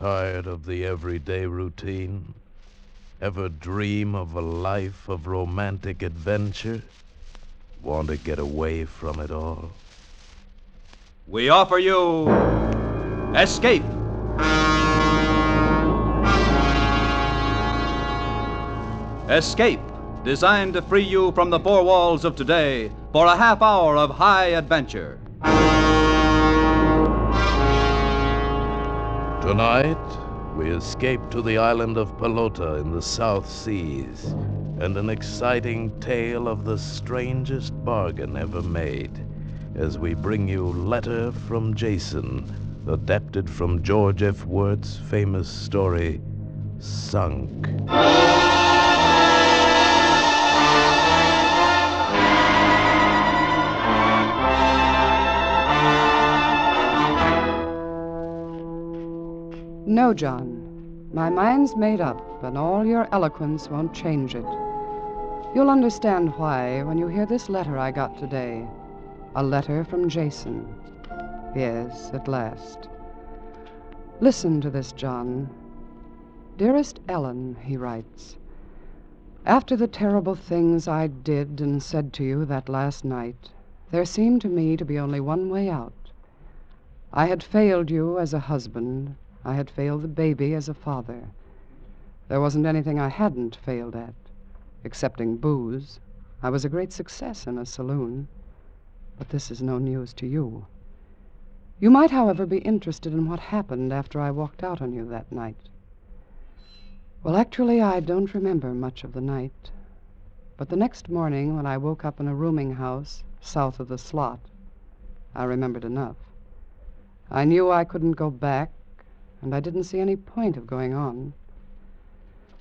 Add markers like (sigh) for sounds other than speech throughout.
Tired of the everyday routine? Ever dream of a life of romantic adventure? Want to get away from it all? We offer you Escape. Escape, designed to free you from the four walls of today for a half hour of high adventure. Tonight, we escape to the island of Pelota in the South Seas, and an exciting tale of the strangest bargain ever made as we bring you Letter from Jason, adapted from George F. Worts' famous story, Sunk. No, John. My mind's made up, and all your eloquence won't change it. You'll understand why when you hear this letter I got today. A letter from Jason. Yes, at last. Listen to this, John. Dearest Ellen, he writes, after the terrible things I did and said to you that last night, there seemed to me to be only one way out. I had failed you as a husband, I had failed the baby as a father. There wasn't anything I hadn't failed at, excepting booze. I was a great success in a saloon. But this is no news to you. You might, however, be interested in what happened after I walked out on you that night. Well, actually, I don't remember much of the night. But the next morning, when I woke up in a rooming house south of the slot, I remembered enough. I knew I couldn't go back, and I didn't see any point of going on.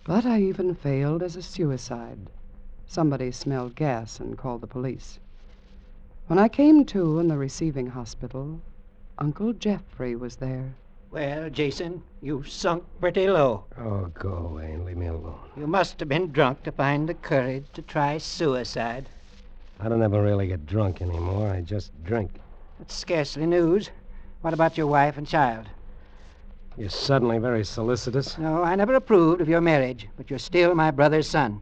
But I even failed as a suicide. Somebody smelled gas and called the police. When I came to in the receiving hospital, Uncle Jeffrey was there. Well, Jason, you've sunk pretty low. Oh, go away and leave me alone. You must have been drunk to find the courage to try suicide. I don't ever really get drunk anymore. I just drink. That's scarcely news. What about your wife and child? You're suddenly very solicitous. No, I never approved of your marriage, but you're still my brother's son.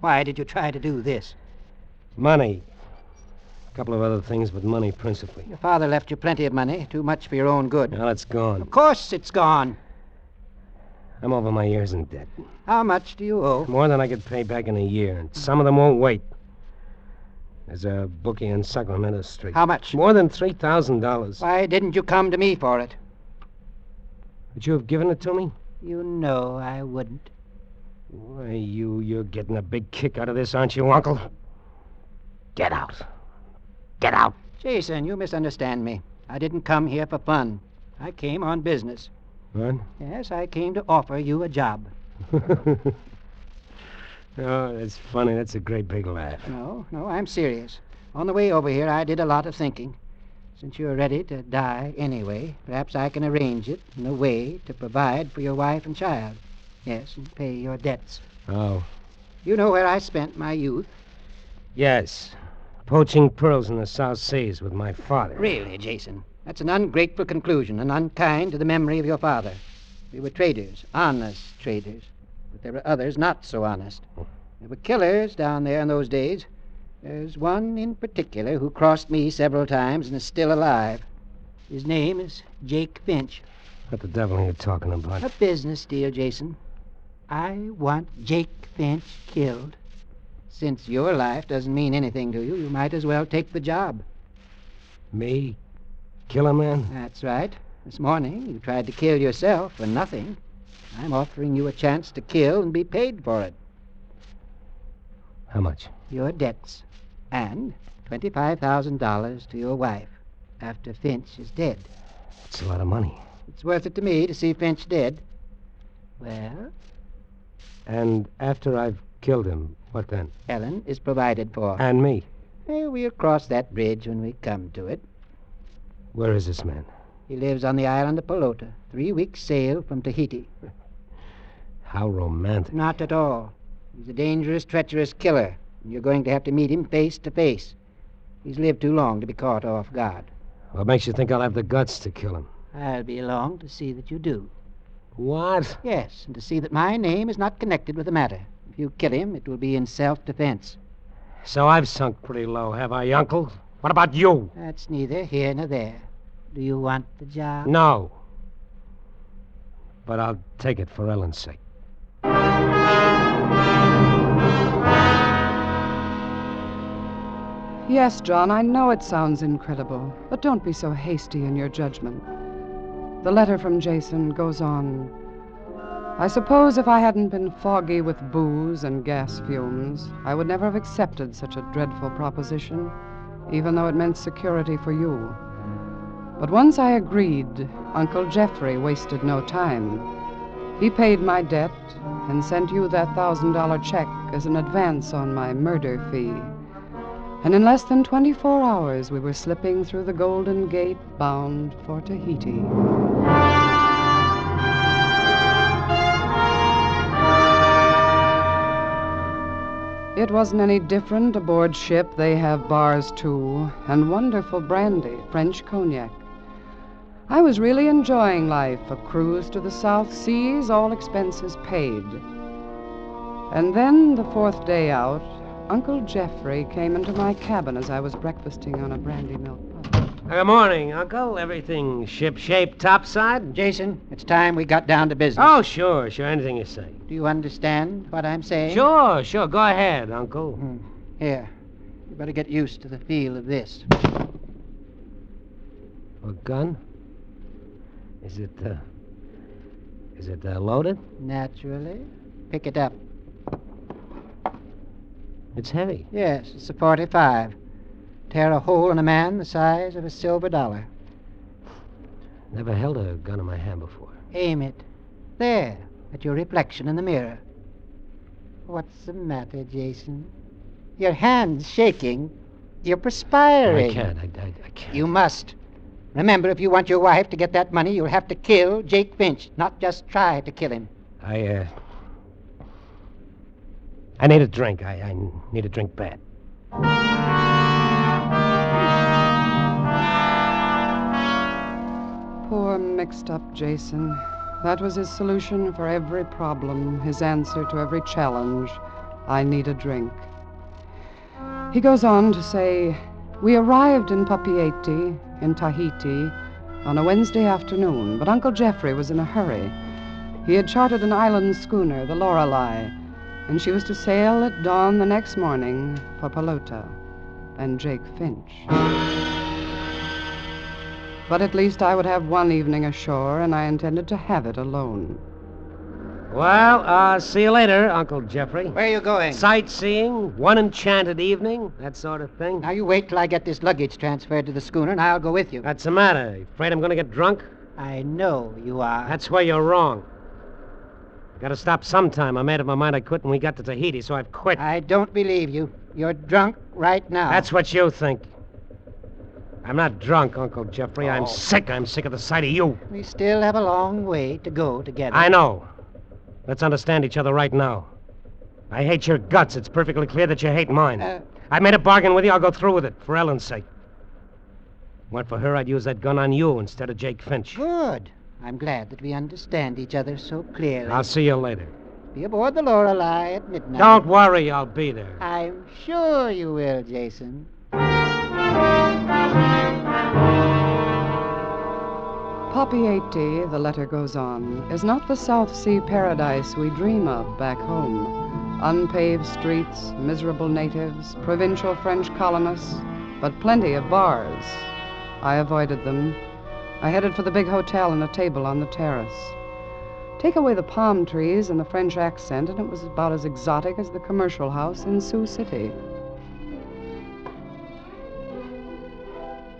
Why did you try to do this? Money. A couple of other things, but money principally. Your father left you plenty of money, too much for your own good. Now it's gone. Of course it's gone. I'm over my ears in debt. How much do you owe? More than I could pay back in a year, and some of them won't wait. There's a bookie in Sacramento Street. How much? More than $3,000. Why didn't you come to me for it? Would you have given it to me? You know I wouldn't. Why, you, you're getting a big kick out of this, aren't you, Uncle? Get out. Get out. Jason, you misunderstand me. I didn't come here for fun. I came on business. What? Yes, I came to offer you a job. (laughs) oh, that's funny. That's a great big laugh. No, no, I'm serious. On the way over here, I did a lot of thinking. Since you're ready to die anyway, perhaps I can arrange it in a way to provide for your wife and child. Yes, and pay your debts. Oh. You know where I spent my youth? Yes. Poaching pearls in the South Seas with my father. Really, Jason? That's an ungrateful conclusion and unkind to the memory of your father. We were traders, honest traders. But there were others not so honest. There were killers down there in those days. There's one in particular who crossed me several times and is still alive. His name is Jake Finch. What the devil are you talking about? A business deal, Jason. I want Jake Finch killed. Since your life doesn't mean anything to you, you might as well take the job. Me? Kill a man? That's right. This morning you tried to kill yourself for nothing. I'm offering you a chance to kill and be paid for it. How much? Your debts. And $25,000 to your wife after Finch is dead. That's a lot of money. It's worth it to me to see Finch dead. Well, And after I've killed him, what then? Ellen is provided for. And me. Eh, we'll cross that bridge when we come to it. Where is this man? He lives on the island of Pelota, three weeks' sail from Tahiti. How romantic. Not at all. He's a dangerous, treacherous killer, you're going to have to meet him face to face. He's lived too long to be caught off guard. What makes you think I'll have the guts to kill him? I'll be along to see that you do. What? Yes, and to see that my name is not connected with the matter. If you kill him, it will be in self defense. So I've sunk pretty low, have I, Uncle? What about you? That's neither here nor there. Do you want the job? No. But I'll take it for Ellen's sake. Yes, John, I know it sounds incredible, but don't be so hasty in your judgment. The letter from Jason goes on. I suppose if I hadn't been foggy with booze and gas fumes, I would never have accepted such a dreadful proposition, even though it meant security for you. But once I agreed, Uncle Jeffrey wasted no time. He paid my debt and sent you that thousand dollar check as an advance on my murder fee. And in less than 24 hours, we were slipping through the Golden Gate bound for Tahiti. It wasn't any different aboard ship. They have bars too, and wonderful brandy, French cognac. I was really enjoying life a cruise to the South Seas, all expenses paid. And then, the fourth day out, Uncle Jeffrey came into my cabin as I was breakfasting on a brandy milk pudding. Good morning, Uncle. Everything ship-shape topside? Jason, it's time we got down to business. Oh, sure, sure. Anything you say. Do you understand what I'm saying? Sure, sure. Go ahead, Uncle. Hmm. Here. You better get used to the feel of this. A gun? Is it, uh... Is it uh, loaded? Naturally. Pick it up. It's heavy. Yes, it's a 45. Tear a hole in a man the size of a silver dollar. Never held a gun in my hand before. Aim it. There, at your reflection in the mirror. What's the matter, Jason? Your hand's shaking. You're perspiring. I can't. I, I, I can't. You must. Remember, if you want your wife to get that money, you'll have to kill Jake Finch, not just try to kill him. I, uh... I need a drink. I, I need a drink bad. Poor mixed up Jason. That was his solution for every problem, his answer to every challenge. I need a drink. He goes on to say, We arrived in Papeete, in Tahiti, on a Wednesday afternoon, but Uncle Jeffrey was in a hurry. He had chartered an island schooner, the Lorelei, and she was to sail at dawn the next morning for Pelota and Jake Finch. But at least I would have one evening ashore, and I intended to have it alone. Well, uh, see you later, Uncle Jeffrey. Where are you going? Sightseeing, one enchanted evening, that sort of thing. Now, you wait till I get this luggage transferred to the schooner, and I'll go with you. What's the matter? Afraid I'm going to get drunk? I know you are. That's where you're wrong. Got to stop sometime. I made up my mind I quit when we got to Tahiti, so I've quit. I don't believe you. You're drunk right now. That's what you think. I'm not drunk, Uncle Jeffrey. I'm sick. I'm sick of the sight of you. We still have a long way to go together. I know. Let's understand each other right now. I hate your guts. It's perfectly clear that you hate mine. Uh, I made a bargain with you. I'll go through with it, for Ellen's sake. Went for her, I'd use that gun on you instead of Jake Finch. good. I'm glad that we understand each other so clearly. I'll see you later. Be aboard the Lorelei at midnight. Don't worry, I'll be there. I'm sure you will, Jason. Papeete, the letter goes on, is not the South Sea paradise we dream of back home. Unpaved streets, miserable natives, provincial French colonists, but plenty of bars. I avoided them. I headed for the big hotel and a table on the terrace. Take away the palm trees and the French accent, and it was about as exotic as the commercial house in Sioux City.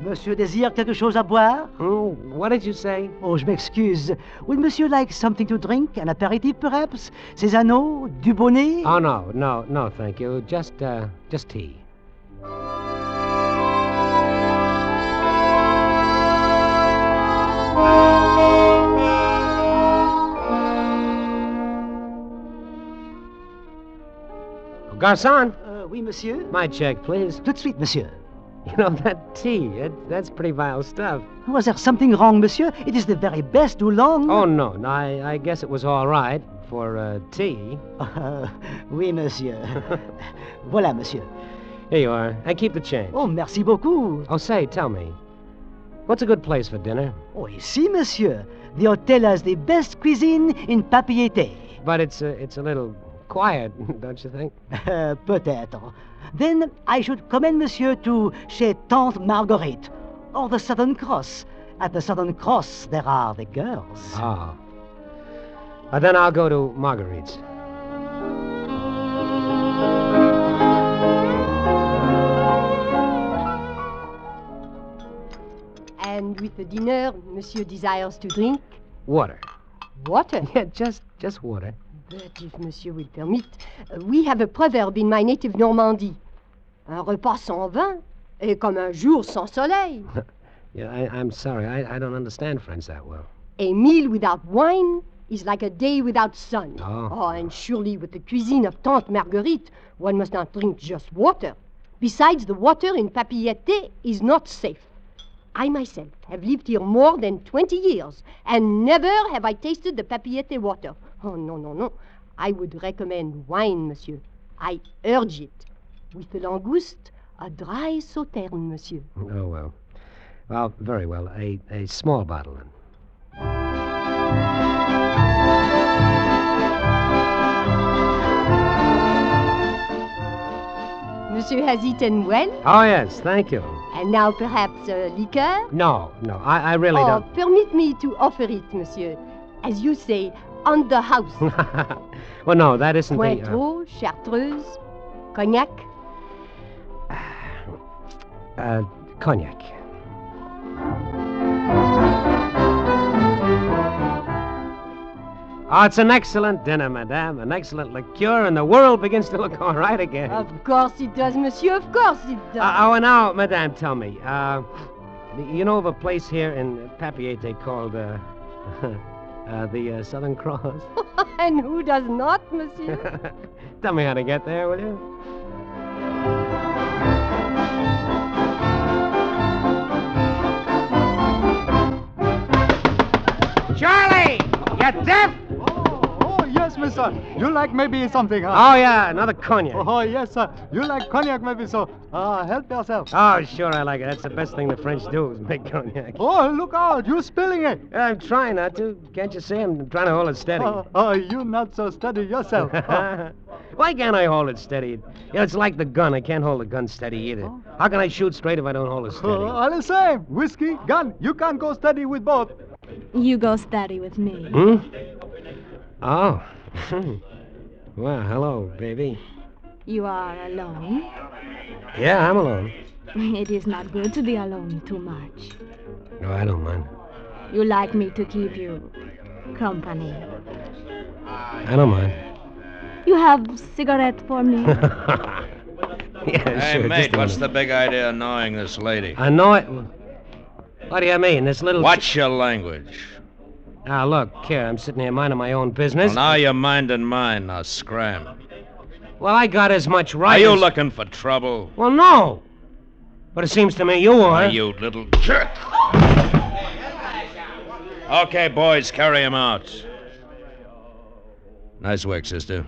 Monsieur désire quelque chose à boire Hmm, what did you say? Oh, je m'excuse. Would monsieur like something to drink? An aperitif, perhaps? Cinzano? Du bonnet? Oh, no, no, no, thank you. Just, uh, just tea. Garçon, Euh, oui, monsieur? my check, please. Tout de suite, monsieur. (laughs) You know, that tea, it, that's pretty vile stuff. Was there something wrong, monsieur? It is the very best oolong. Oh, no, no I, I guess it was all right for uh, tea. (laughs) Uh, oui, monsieur. (laughs) voilà, monsieur. Here you are. And keep the change. Oh, merci beaucoup. Oh, say, tell me, what's a good place for dinner? Oh, you see, monsieur. The hotel has the best cuisine in Papeete. But it's a, it's a little quiet, (laughs) don't you think? Uh, (laughs) Peut-être. Then I should commend monsieur to chez Tante Marguerite, or the Southern Cross. At the Southern Cross, there are the girls. Ah. Uh, then I'll go to Marguerite's. And with the dinner, monsieur desires to drink Water. water. (laughs) Yeah, just just water. But if monsieur will permit, uh, we have a proverb in my native Normandy. Un repas sans vin est comme un jour sans soleil. (laughs) Yeah, I, I'm sorry. I, I don't understand French that well. A meal without wine is like a day without sun. Oh. oh, and surely with the cuisine of Tante Marguerite, one must not drink just water. Besides, the water in Papeete is not safe. I myself have lived here more than 20 years, and never have I tasted the Papeete water. Oh, no, no, no. I would recommend wine, monsieur. I urge it. With the langouste, a dry sauterne, monsieur. Oh, well. Well, very well. A, a small bottle then. Monsieur has eaten well, Oh, yes, thank you. And now perhaps a liqueur? No, no, I, I really oh, don't. permit me to offer it, monsieur. As you say, on the house. (laughs) well, no, that isn't the. Uh, Cointreau, Chartreuse, Cognac. uh, cognac. Oh, it's an excellent dinner, madame. An excellent liqueur, and the world begins to look all right again. Of course it does, monsieur. Of course it does. Uh, oh, and now, madame, tell me, uh, you know of a place here in Papeete called, uh, (laughs) uh, the uh, Southern Cross? (laughs) and who does not, monsieur? (laughs) tell me how to get there, will you? Charlie! You deaf? Oh, yes, mister. You like maybe something, huh? Oh, yeah, another cognac. Oh, yes, sir. You like cognac maybe, so uh, help yourself. Oh, sure, I like it. That's the best thing the French do is make cognac. Oh, look out. You're spilling it. I'm trying not to. Can't you see? I'm trying to hold it steady. Oh, oh, you're not so steady yourself. (laughs) Oh. Why can't I hold it steady? You know, it's like the gun. I can't hold the gun steady either. How can I shoot straight if I don't hold it steady? Oh, all the same. Whiskey, gun. You can't go steady with both. You go steady with me. Hmm? Oh. Hmm. well, hello, baby. You are alone. Yeah, I'm alone. (laughs) It is not good to be alone too much. No, I don't mind. You like me to keep you company. I don't mind. You have cigarette for me? (laughs) yeah, Hey, sure. mate, what's the big idea of knowing this lady? I know it. What do you mean? This little. What's your language? Now, look, here, I'm sitting here minding my own business. Well, now you're minding mine. Now scram. Well, I got as much right Are you as- looking for trouble? Well, no. But it seems to me you are. Why, you little jerk. Okay, boys, carry him out. Nice work, sister.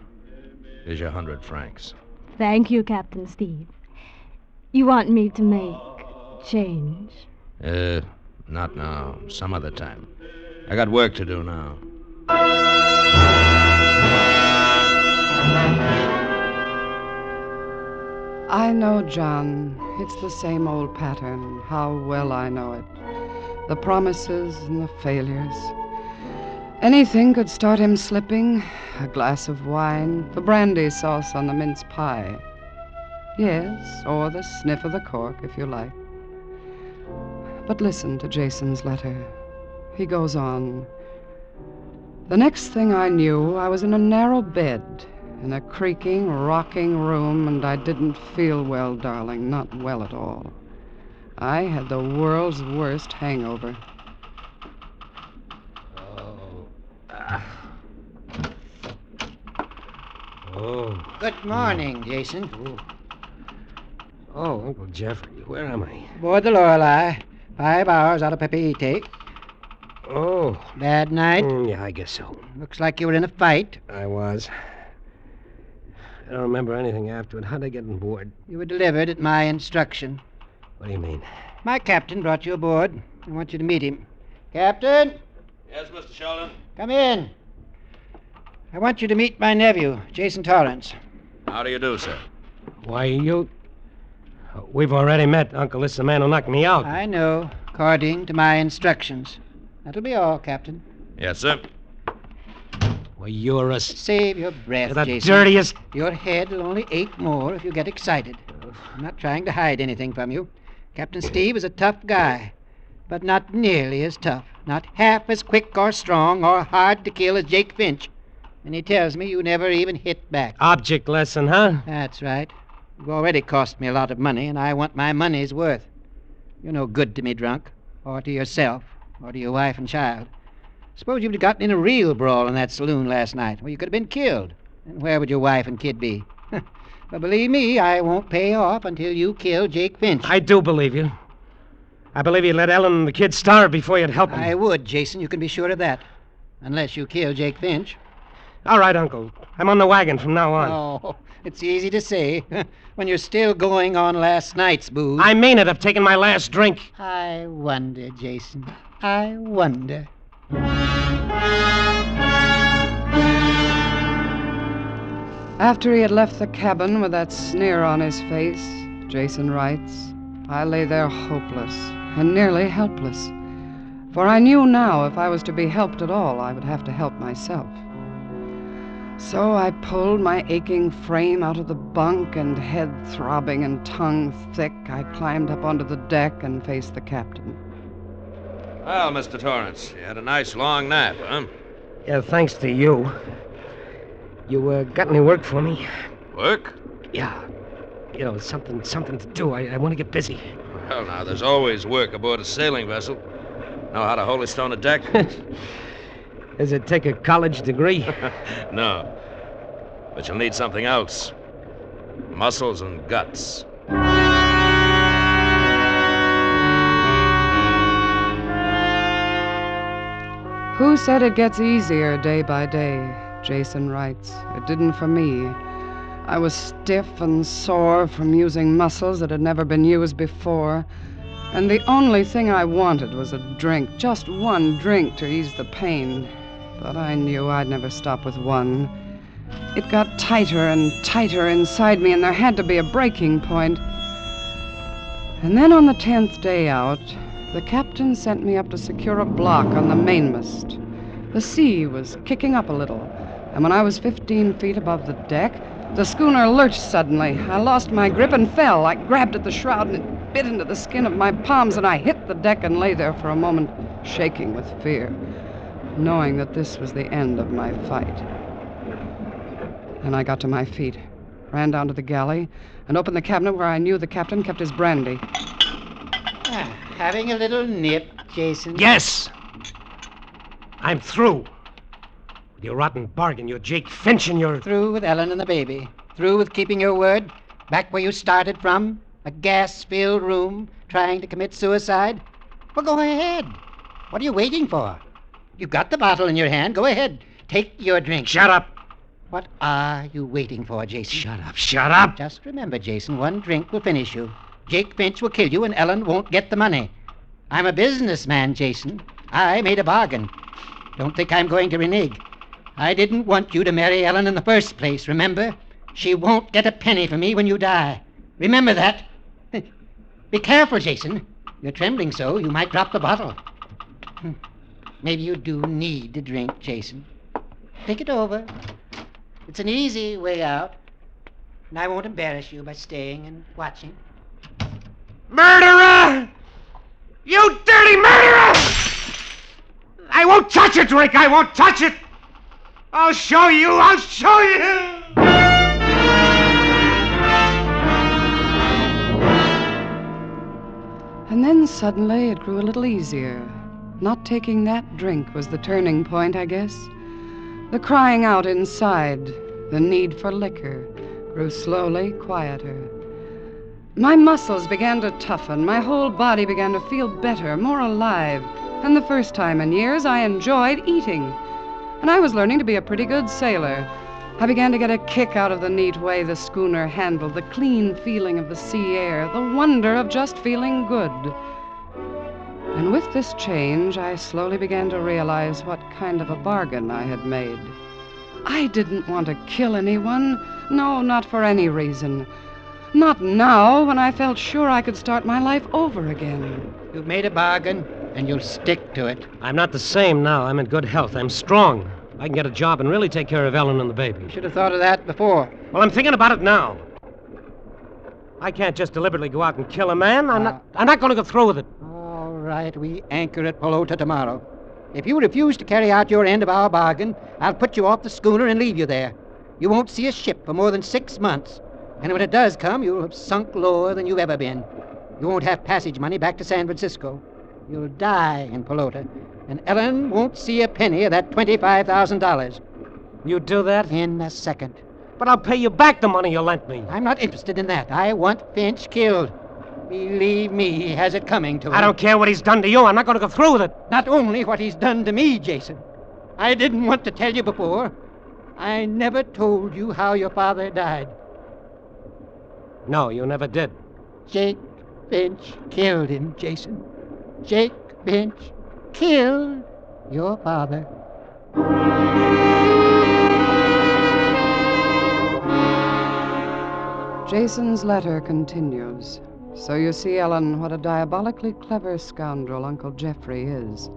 Here's your hundred francs. Thank you, Captain Steve. You want me to make change? Uh, not now. Some other time. I got work to do now. I know, John. It's the same old pattern. How well I know it. The promises and the failures. Anything could start him slipping. A glass of wine, the brandy sauce on the mince pie. Yes, or the sniff of the cork, if you like. But listen to Jason's letter. He goes on. The next thing I knew, I was in a narrow bed, in a creaking, rocking room, and I didn't feel well, darling, not well at all. I had the world's worst hangover. Oh. Oh. Good morning, Jason. Oh, oh Uncle Jeffrey, where am I? Aboard the Lorelei. Five hours out of Papeete. Oh. Bad night? Mm, yeah, I guess so. Looks like you were in a fight. I was. I don't remember anything afterward. How'd I get on board? You were delivered at my instruction. What do you mean? My captain brought you aboard. I want you to meet him. Captain, Yes, Mr. Sheldon. come in. I want you to meet my nephew, Jason Torrance. How do you do, sir? Why, you. We've already met, Uncle. This is the man who knocked me out. I know, according to my instructions. That'll be all, Captain. Yes, sir. Well, you're a. s- Save your breath, You're the Jason. dirtiest. Your head will only ache more if you get excited. I'm not trying to hide anything from you. Captain Steve is a tough guy, but not nearly as tough, not half as quick or strong or hard to kill as Jake Finch. And he tells me you never even hit back. Object lesson, huh? That's right. You've already cost me a lot of money, and I want my money's worth. You're no good to me, drunk, or to yourself, or to your wife and child. Suppose you'd gotten in a real brawl in that saloon last night, where you could have been killed. And where would your wife and kid be? (laughs) but believe me, I won't pay off until you kill Jake Finch. I do believe you. I believe you'd let Ellen and the kid starve before you'd help them. I would, Jason. You can be sure of that. Unless you kill Jake Finch. All right, Uncle. I'm on the wagon from now on. Oh, it's easy to say (laughs) when you're still going on last night's booze. I mean it. I've taken my last drink. I wonder, Jason. I wonder. After he had left the cabin with that sneer on his face, Jason writes, I lay there hopeless and nearly helpless. For I knew now if I was to be helped at all, I would have to help myself. So I pulled my aching frame out of the bunk and head throbbing and tongue thick, I climbed up onto the deck and faced the captain. Well, Mr. Torrance, you had a nice long nap, huh? Yeah, thanks to you. You uh, got any work for me? Work? Yeah. You know, something, something to do. I, I want to get busy. Well, now, there's always work aboard a sailing vessel. Know how to holy stone a deck? (laughs) Does it take a college degree? (laughs) no. But you'll need something else muscles and guts. Who said it gets easier day by day? Jason writes. It didn't for me. I was stiff and sore from using muscles that had never been used before. And the only thing I wanted was a drink, just one drink to ease the pain. But I knew I'd never stop with one. It got tighter and tighter inside me, and there had to be a breaking point. And then on the tenth day out, the captain sent me up to secure a block on the mainmast. The sea was kicking up a little, and when I was 15 feet above the deck, the schooner lurched suddenly. I lost my grip and fell. I grabbed at the shroud and it bit into the skin of my palms, and I hit the deck and lay there for a moment, shaking with fear, knowing that this was the end of my fight. Then I got to my feet, ran down to the galley, and opened the cabinet where I knew the captain kept his brandy. Ah, having a little nip, Jason. Yes! I'm through. With your rotten bargain, your Jake Finch and your. Through with Ellen and the baby. Through with keeping your word. Back where you started from. A gas filled room, trying to commit suicide. Well, go ahead. What are you waiting for? You've got the bottle in your hand. Go ahead. Take your drink. Shut up! What are you waiting for, Jason? Shut up, shut up! Just remember, Jason, one drink will finish you. Jake Finch will kill you, and Ellen won't get the money. I'm a businessman, Jason. I made a bargain. Don't think I'm going to renege. I didn't want you to marry Ellen in the first place, remember? She won't get a penny from me when you die. Remember that. (laughs) Be careful, Jason. You're trembling so, you might drop the bottle. Hmm. Maybe you do need to drink, Jason. Think it over. It's an easy way out, and I won't embarrass you by staying and watching. Murderer! You dirty murderer! I won't touch it, Drake! I won't touch it! I'll show you! I'll show you! And then suddenly it grew a little easier. Not taking that drink was the turning point, I guess. The crying out inside, the need for liquor, grew slowly quieter. My muscles began to toughen. My whole body began to feel better, more alive. And the first time in years, I enjoyed eating. And I was learning to be a pretty good sailor. I began to get a kick out of the neat way the schooner handled, the clean feeling of the sea air, the wonder of just feeling good. And with this change, I slowly began to realize what kind of a bargain I had made. I didn't want to kill anyone. No, not for any reason. Not now, when I felt sure I could start my life over again. You've made a bargain, and you'll stick to it. I'm not the same now. I'm in good health. I'm strong. I can get a job and really take care of Ellen and the baby. You should have thought of that before. Well, I'm thinking about it now. I can't just deliberately go out and kill a man. I'm not. I'm not going to go through with it. All right, we anchor at Pelota tomorrow. If you refuse to carry out your end of our bargain, I'll put you off the schooner and leave you there. You won't see a ship for more than six months. And when it does come, you'll have sunk lower than you've ever been. You won't have passage money back to San Francisco. You'll die in Pelota. And Ellen won't see a penny of that $25,000. You do that? In a second. But I'll pay you back the money you lent me. I'm not interested in that. I want Finch killed. Believe me, he has it coming to him. I don't care what he's done to you. I'm not going to go through with it. Not only what he's done to me, Jason. I didn't want to tell you before. I never told you how your father died. No, you never did. Jake Finch killed him, Jason. Jake Finch killed your father. Jason's letter continues. So you see, Ellen, what a diabolically clever scoundrel Uncle Jeffrey is.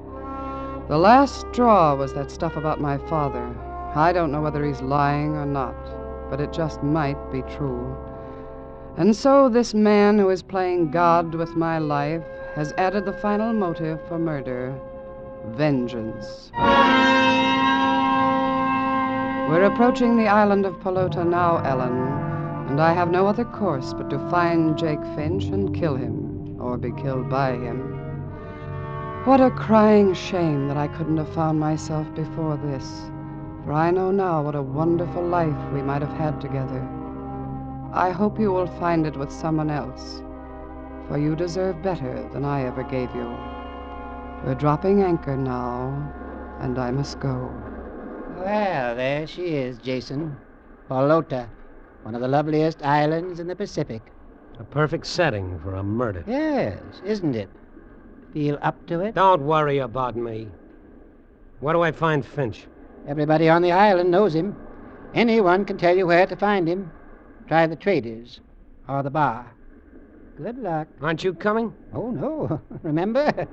The last straw was that stuff about my father. I don't know whether he's lying or not, but it just might be true. And so this man who is playing God with my life has added the final motive for murder vengeance. We're approaching the island of Pelota now, Ellen, and I have no other course but to find Jake Finch and kill him, or be killed by him. What a crying shame that I couldn't have found myself before this, for I know now what a wonderful life we might have had together. I hope you will find it with someone else, for you deserve better than I ever gave you. We're dropping anchor now, and I must go. Well, there she is, Jason. Pelota, one of the loveliest islands in the Pacific. A perfect setting for a murder. Yes, isn't it? Feel up to it? Don't worry about me. Where do I find Finch? Everybody on the island knows him. Anyone can tell you where to find him. Try the traders or the bar. Good luck. Aren't you coming? Oh, no. (laughs) Remember,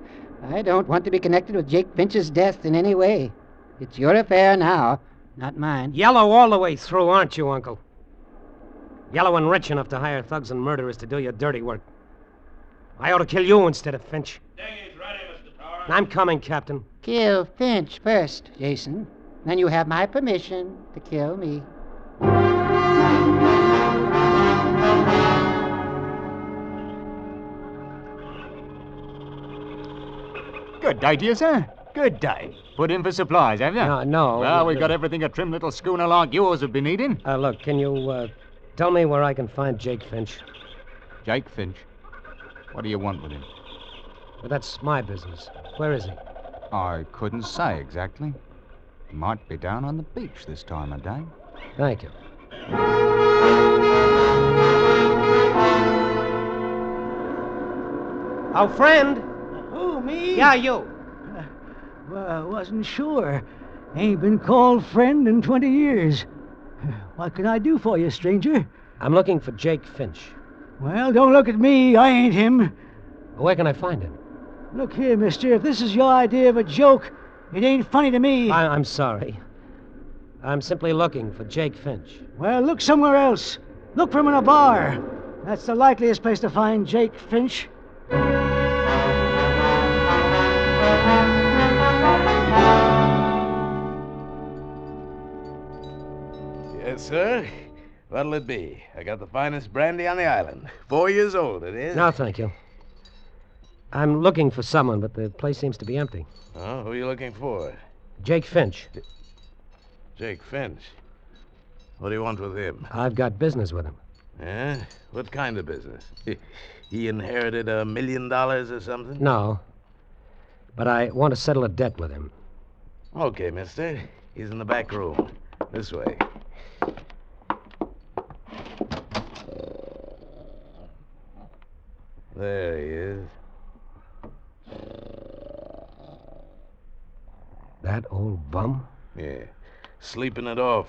I don't want to be connected with Jake Finch's death in any way. It's your affair now, not mine. Yellow all the way through, aren't you, Uncle? Yellow and rich enough to hire thugs and murderers to do your dirty work. I ought to kill you instead of Finch. Dinghy's ready, Mr. Torrance. I'm coming, Captain. Kill Finch first, Jason. Then you have my permission to kill me. Good day to you, sir. Good day. Put in for supplies, have you? No, no. Well, we've got everything a trim little schooner like yours would be needing. Uh, look, can you uh, tell me where I can find Jake Finch? Jake Finch. What do you want with him? But that's my business. Where is he? I couldn't say exactly. He might be down on the beach this time of day. Thank you. Our friend. Who, me? Yeah, you. Uh, well, I wasn't sure. Ain't been called friend in 20 years. What can I do for you, stranger? I'm looking for Jake Finch. Well, don't look at me. I ain't him. Where can I find him? Look here, mister. If this is your idea of a joke, it ain't funny to me. I- I'm sorry. I'm simply looking for Jake Finch. Well, look somewhere else. Look for him in a bar. That's the likeliest place to find Jake Finch. Yes, sir. What'll it be? I got the finest brandy on the island. Four years old, it is. No, thank you. I'm looking for someone, but the place seems to be empty. Oh, who are you looking for? Jake Finch. Jake Finch. What do you want with him? I've got business with him. Eh? What kind of business? (laughs) he inherited a million dollars or something? No. But I want to settle a debt with him. Okay, mister. He's in the back room. This way. There he is. That old bum? Yeah. Sleeping it off.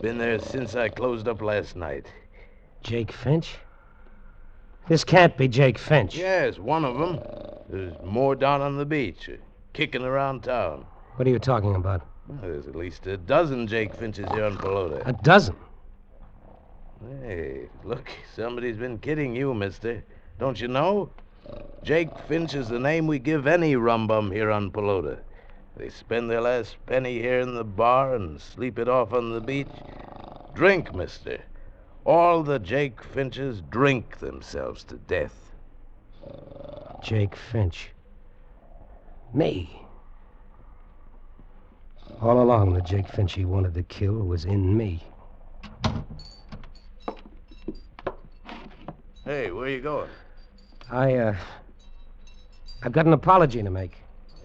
Been there since I closed up last night. Jake Finch? This can't be Jake Finch. Yes, one of them. There's more down on the beach, uh, kicking around town. What are you talking about? Well, there's at least a dozen Jake Finches here on Pelota. A dozen? Hey, look, somebody's been kidding you, mister. Don't you know? Jake Finch is the name we give any rum bum here on Pelota. They spend their last penny here in the bar and sleep it off on the beach. Drink, mister. All the Jake Finches drink themselves to death. Jake Finch. Me. All along, the Jake Finch he wanted to kill was in me. Hey, where you going? I, uh. I've got an apology to make.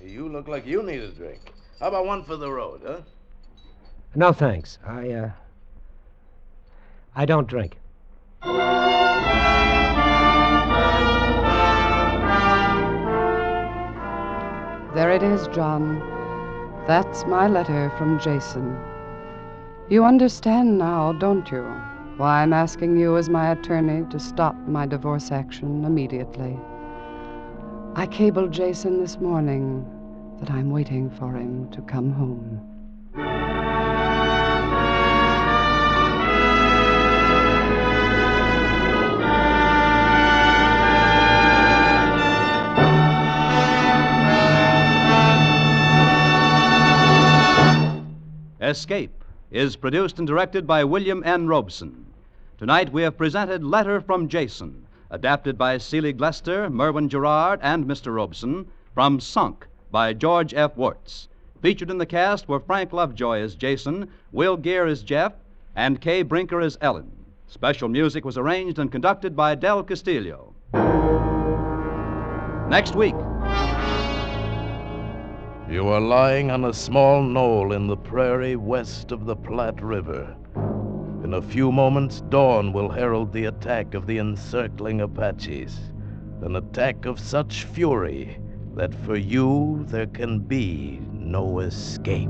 You look like you need a drink. How about one for the road, huh? No, thanks. I, uh. I don't drink. There it is, John. That's my letter from Jason. You understand now, don't you, why I'm asking you as my attorney to stop my divorce action immediately. I cabled Jason this morning that I'm waiting for him to come home. Escape is produced and directed by William N. Robson. Tonight we have presented Letter from Jason, adapted by Seeleg Lester, Merwin Gerard, and Mr. Robson, from Sunk by George F. Worts. Featured in the cast were Frank Lovejoy as Jason, Will Geer as Jeff, and Kay Brinker as Ellen. Special music was arranged and conducted by Del Castillo. Next week, You are lying on a small knoll in the prairie west of the Platte River. In a few moments, dawn will herald the attack of the encircling Apaches. An attack of such fury that for you there can be no escape.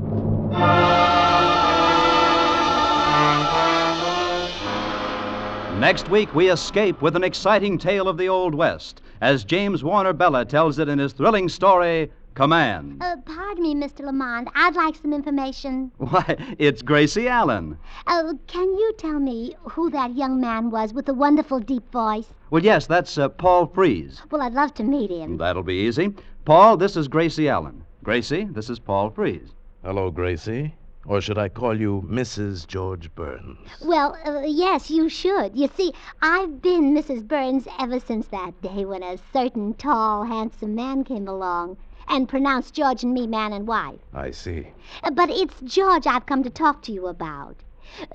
Next week, we escape with an exciting tale of the Old West as James Warner Bellah tells it in his thrilling story, Command. Uh, pardon me, Mr. Lamont. I'd like some information. Why, it's Gracie Allen. Uh, can you tell me who that young man was with the wonderful deep voice? Well, yes, that's uh, Paul Frees. Well, I'd love to meet him. That'll be easy. Paul, this is Gracie Allen. Gracie, this is Paul Frees. Hello, Gracie. Or should I call you Mrs. George Burns? Well, uh, yes, you should. You see, I've been Mrs. Burns ever since that day when a certain tall, handsome man came along and pronounce George and me man and wife. I see. Uh, But it's George I've come to talk to you about.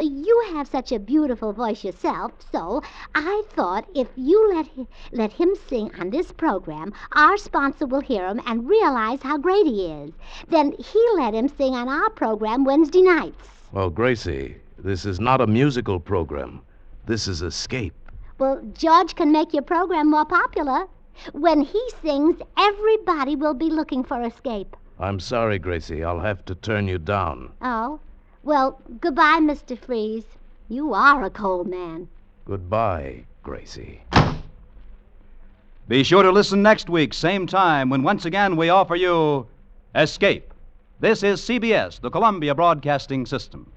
You have such a beautiful voice yourself, so I thought if you let him, let him sing on this program, our sponsor will hear him and realize how great he is. Then he'll let him sing on our program Wednesday nights. Well, Gracie, this is not a musical program. This is Escape. Well, George can make your program more popular. When he sings, everybody will be looking for escape. I'm sorry, Gracie. I'll have to turn you down. Oh? Well, goodbye, Mr. Frees. You are a cold man. Goodbye, Gracie. Be sure to listen next week, same time, when once again we offer you Escape. This is CBS, the Columbia Broadcasting System.